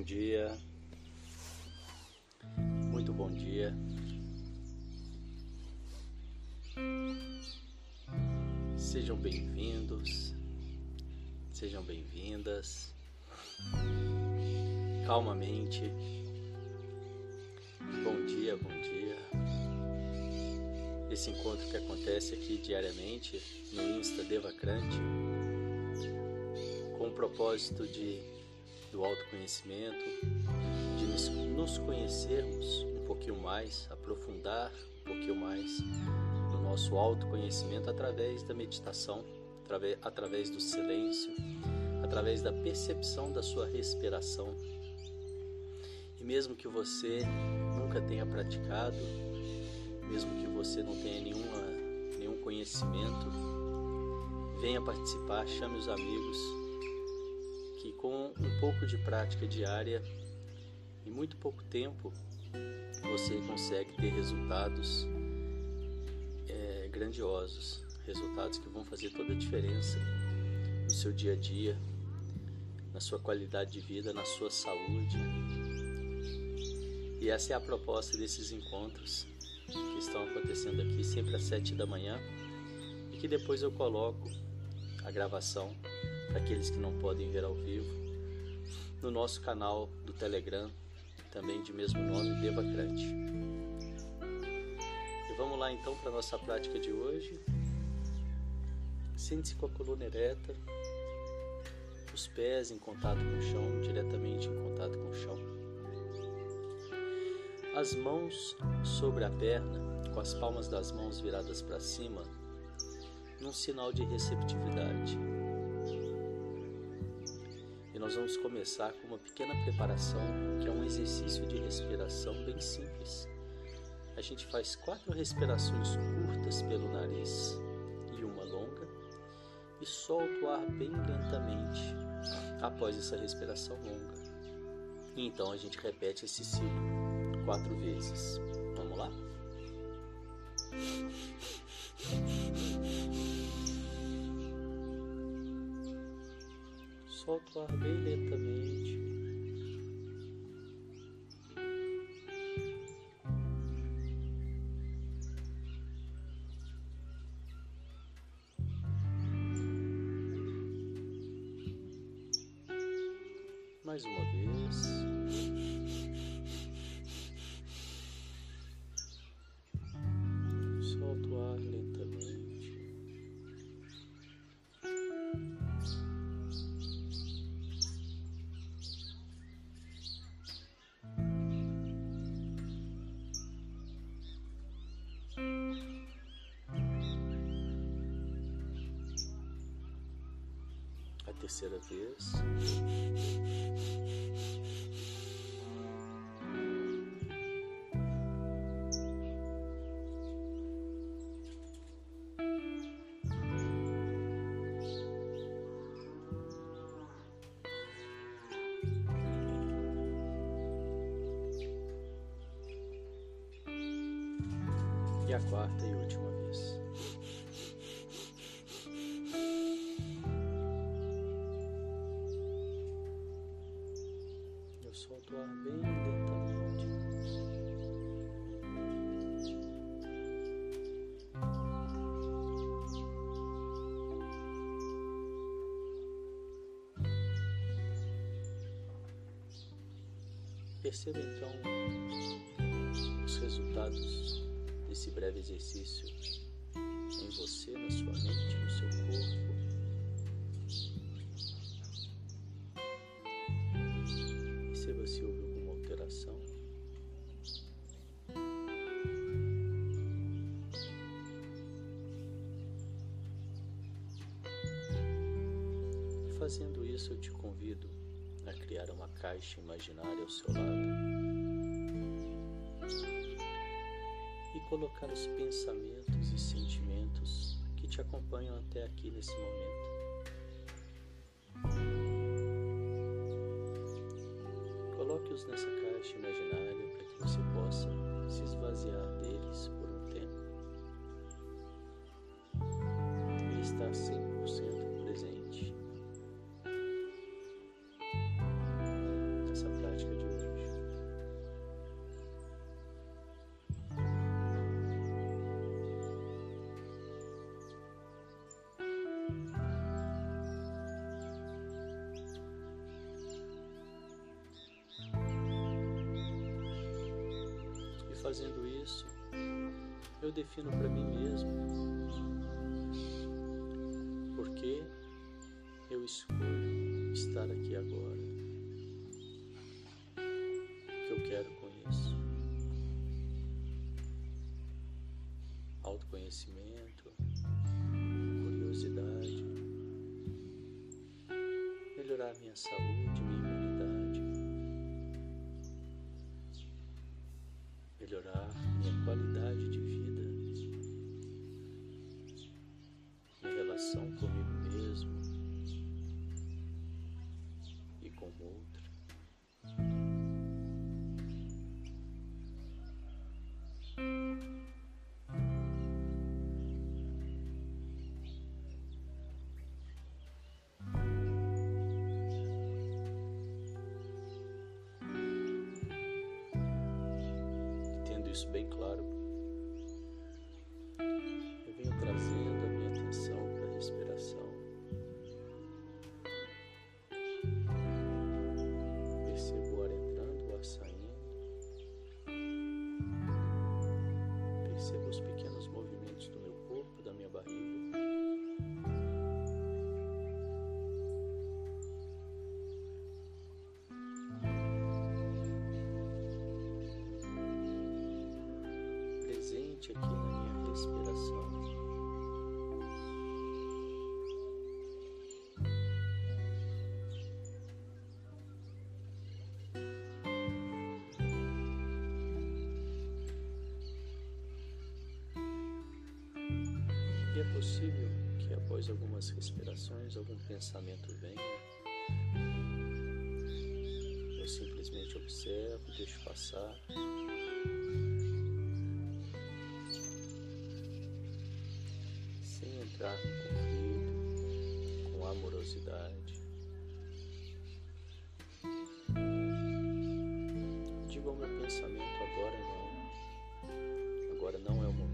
Bom dia, muito bom dia. Sejam bem-vindos, sejam bem-vindas. Calmamente. Bom dia, bom dia. Esse encontro que acontece aqui diariamente no Insta Devacrante, com o propósito de do autoconhecimento, de nos conhecermos um pouquinho mais, aprofundar um pouquinho mais no nosso autoconhecimento através da meditação, através, através do silêncio, através da percepção da sua respiração. E mesmo que você nunca tenha praticado, mesmo que você não tenha nenhuma, nenhum conhecimento, venha participar, chame os amigos, com um pouco de prática diária, em muito pouco tempo, você consegue ter resultados é, grandiosos, resultados que vão fazer toda a diferença no seu dia a dia, na sua qualidade de vida, na sua saúde. E essa é a proposta desses encontros que estão acontecendo aqui sempre às sete da manhã e que depois eu coloco a gravação para aqueles que não podem ver ao vivo no nosso canal do Telegram, também de mesmo nome, Devacrante. E vamos lá então para a nossa prática de hoje. Sente-se com a coluna ereta, os pés em contato com o chão, diretamente em contato com o chão. As mãos sobre a perna, com as palmas das mãos viradas para cima, num sinal de receptividade. Nós vamos começar com uma pequena preparação, que é um exercício de respiração bem simples. A gente faz quatro respirações curtas pelo nariz e uma longa, e solta o ar bem lentamente após essa respiração longa. Então a gente repete esse ciclo quatro vezes. Vamos lá? Solta o ar bem lentamente. Terceira vez. E a quarta e última Perceba então os resultados desse breve exercício em você, na sua mente, no seu corpo. Colocar os pensamentos e sentimentos que te acompanham até aqui nesse momento. Coloque-os nessa caixa imaginária para que você possa se esvaziar deles fazendo isso, eu defino para mim mesmo porque eu escolho estar aqui agora. O que eu quero com isso? Autoconhecimento, curiosidade, melhorar minha saúde, isso bem claro, possível que após algumas respirações algum pensamento venha. Eu simplesmente observo, deixo passar. Sem entrar no conflito, com amorosidade. Digo ao meu pensamento agora não. Agora não é o momento.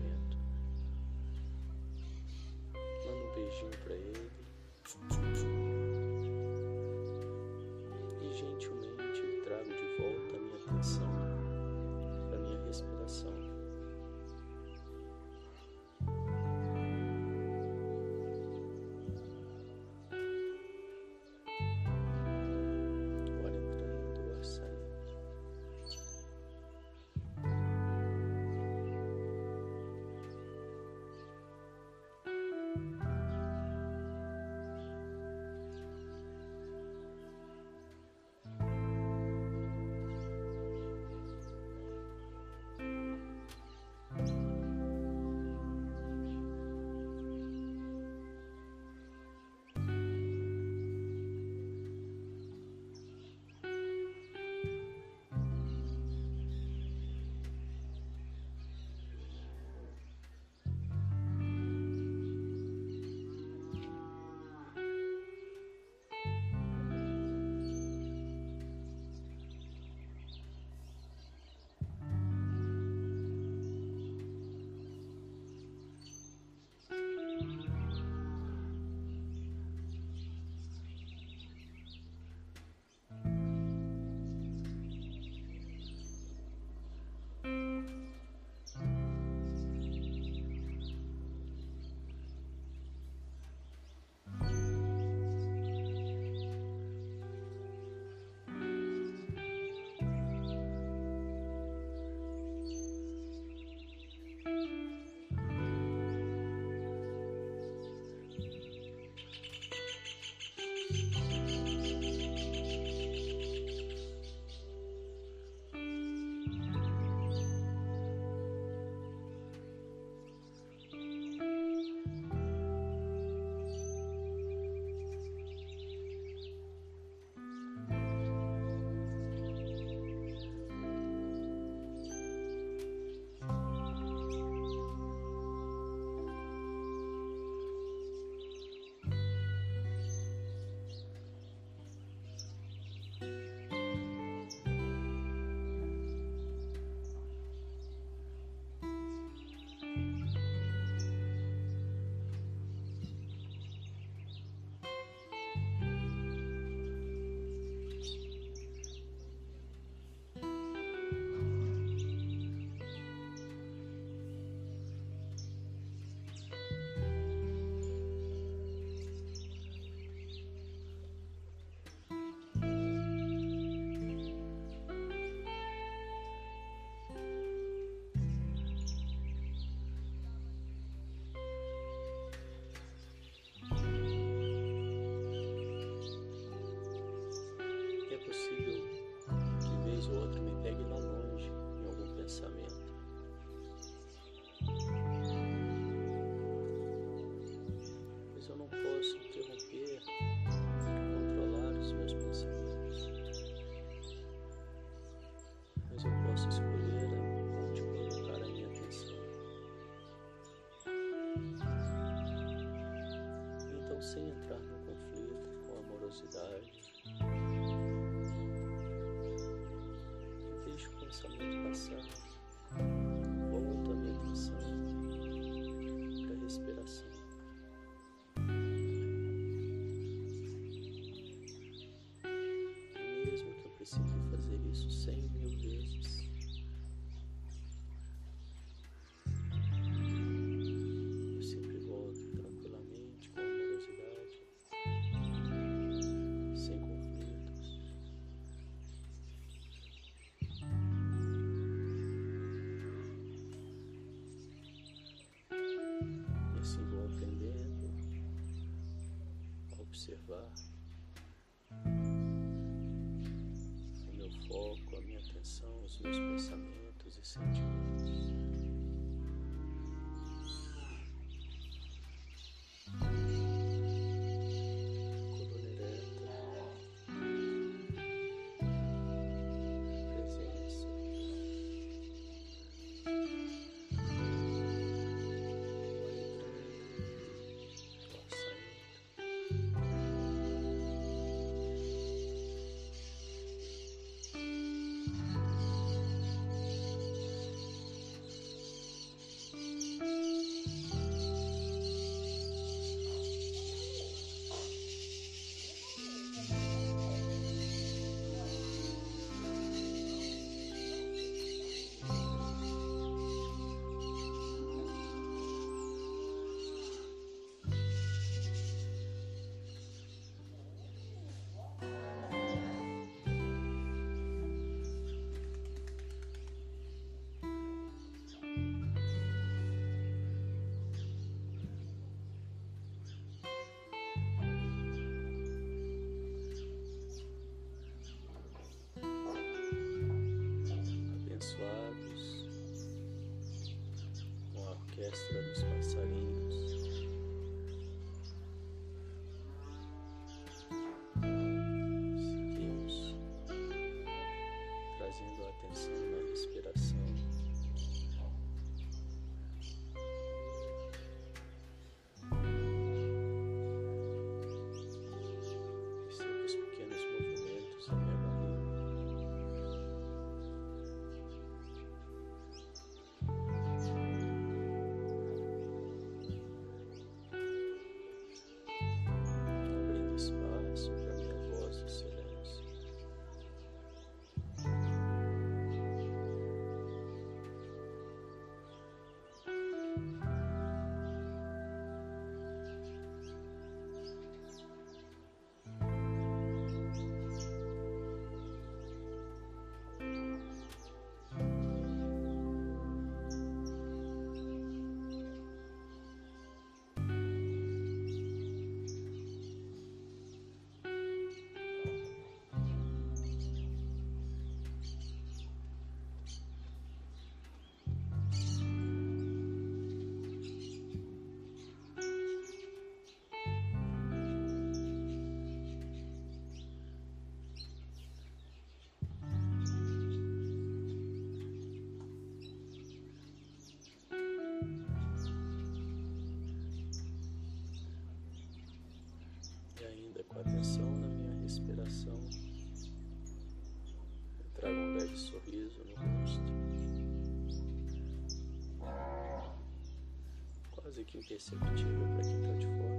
was welcoming. serve. observar o meu foco, a minha atenção, os meus pensamentos e sentimentos. coração. Traga um leve sorriso no rosto. Quase que imperceptível para quem está de fora.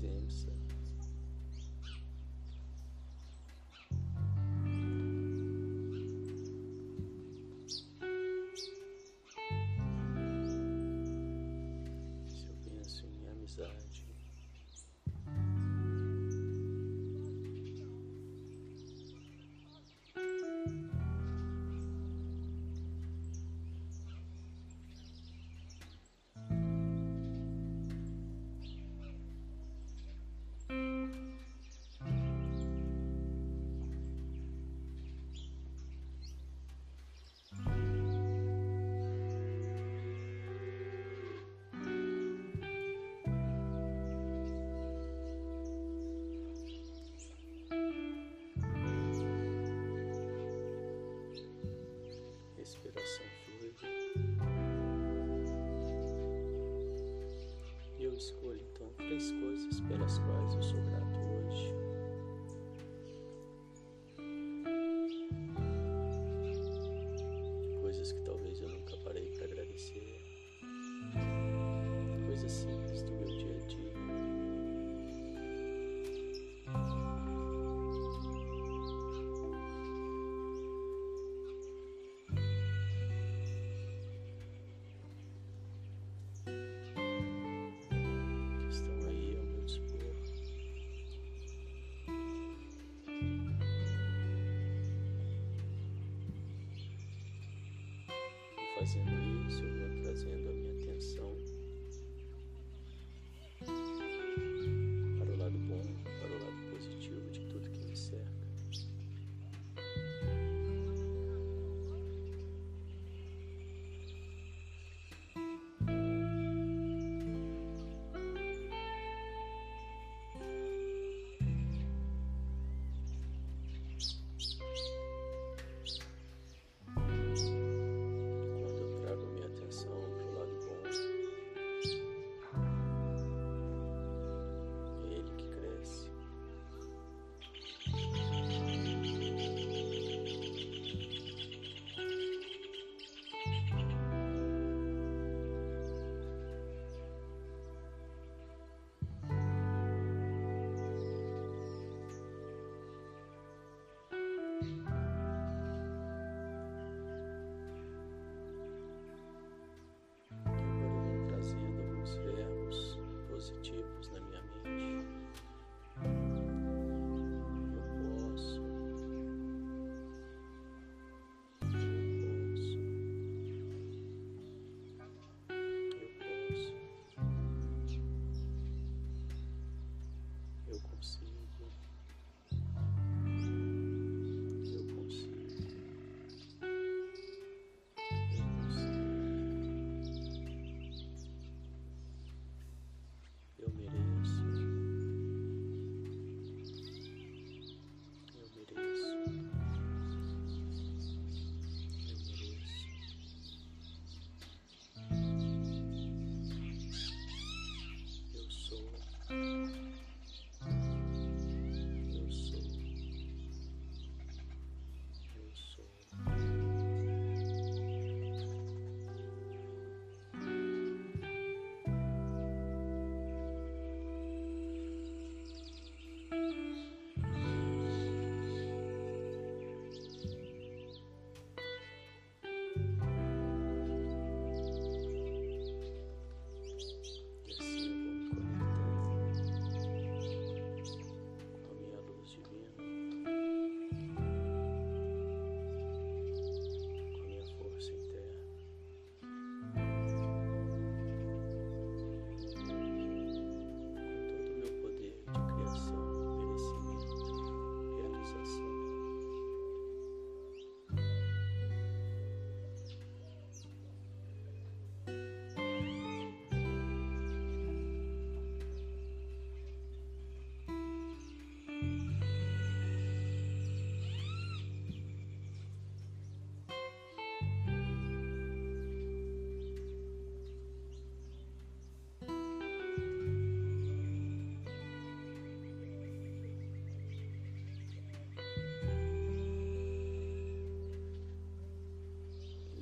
seems pelas quais eu sou grato eu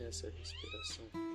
E nessa respiração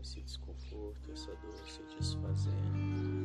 esse desconforto, essa dor se desfazendo.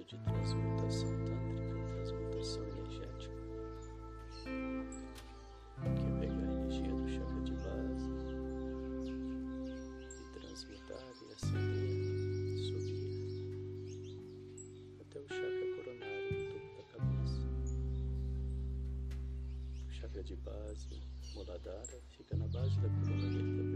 Exercício de transmutação tântrica, transmutação energética, que é pegar a energia do chakra de base e transmutar e acender, subir até o chakra coronário no topo da cabeça. O chakra de base, Muladhara, fica na base da coluna vertebral.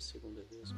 Segunda vez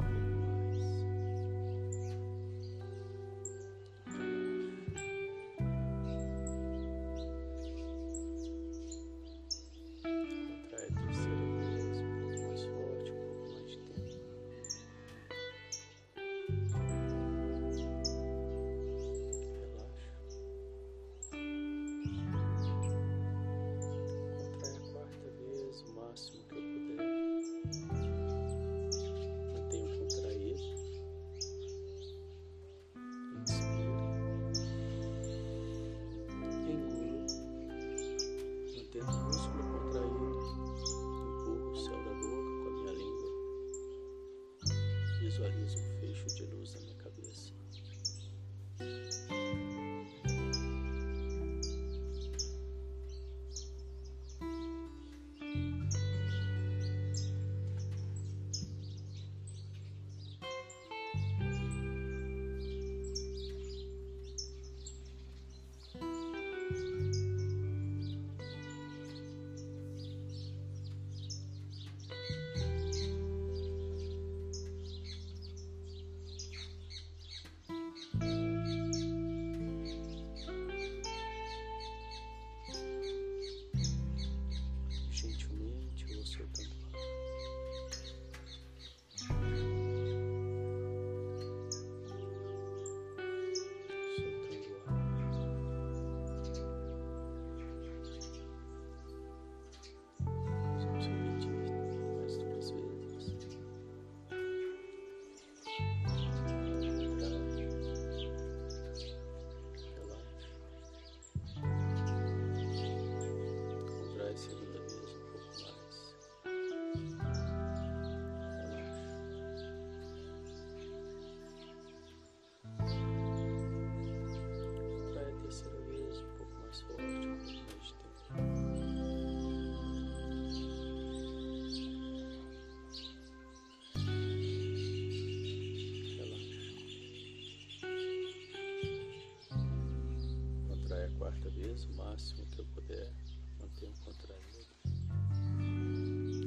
mantenha contraído.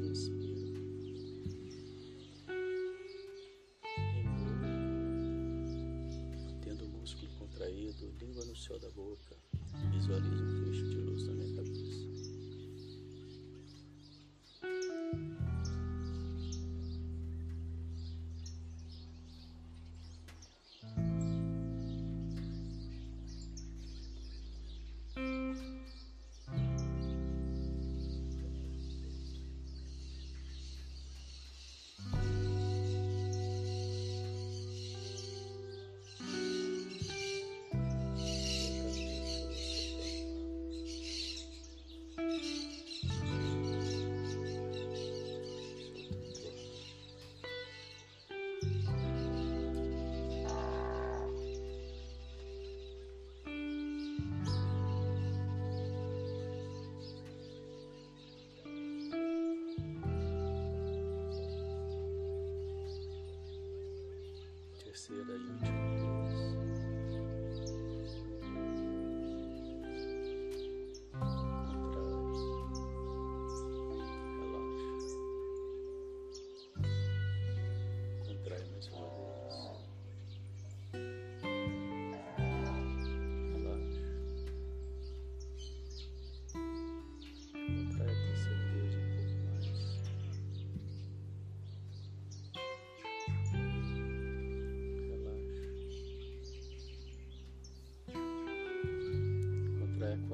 Inspira. Engula. Mantendo o músculo contraído, língua no céu da boca. Visualize um fecho de luz minha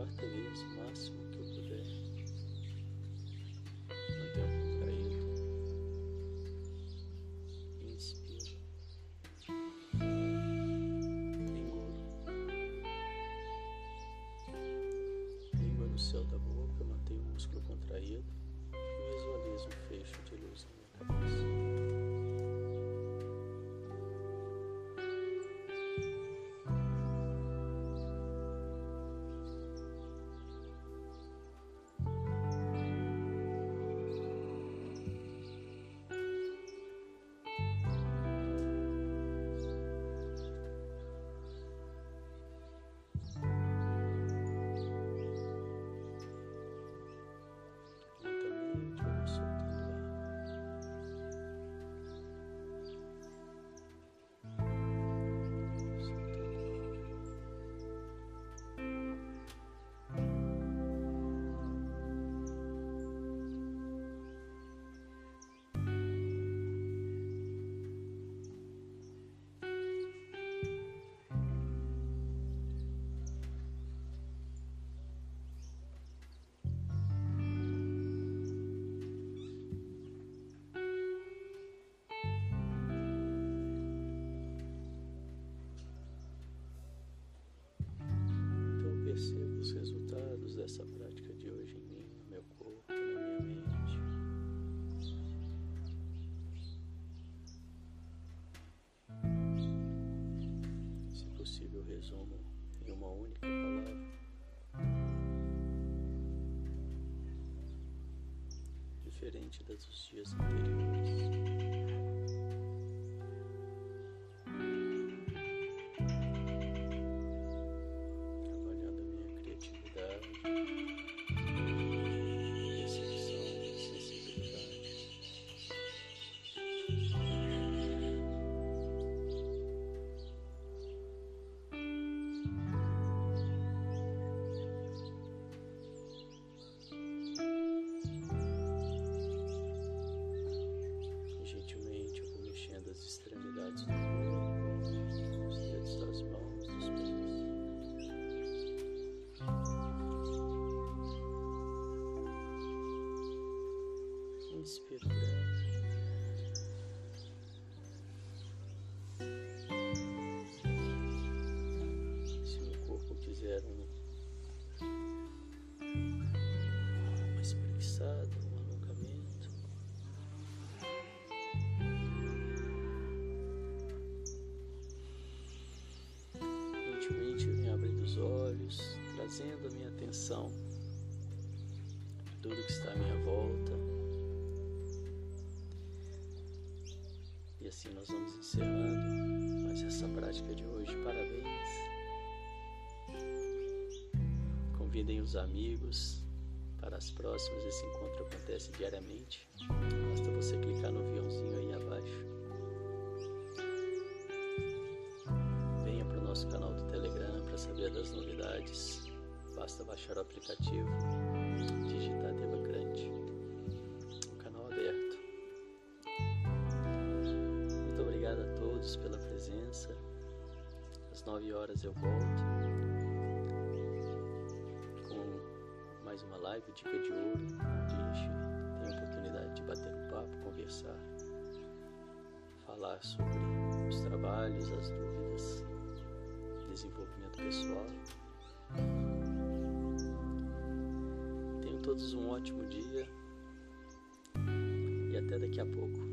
O máximo Se possível, resumo em uma única palavra. Diferente das dos dias anteriores. A atenção para tudo que está à minha volta. E assim nós vamos encerrando mais essa prática de hoje. Parabéns! Convidem os amigos para as próximas. Esse encontro acontece diariamente. Basta você clicar no aviãozinho aí abaixo. Venha para o nosso canal do Telegram para saber das novidades. Basta baixar o aplicativo, digitar Devacrante. O canal aberto. Muito obrigado a todos pela presença. Às 9 horas eu volto com mais uma live Dica de Ouro, onde a gente tem a oportunidade de bater um papo, conversar, falar sobre os trabalhos, as dúvidas, desenvolvimento pessoal. Todos um ótimo dia e até daqui a pouco.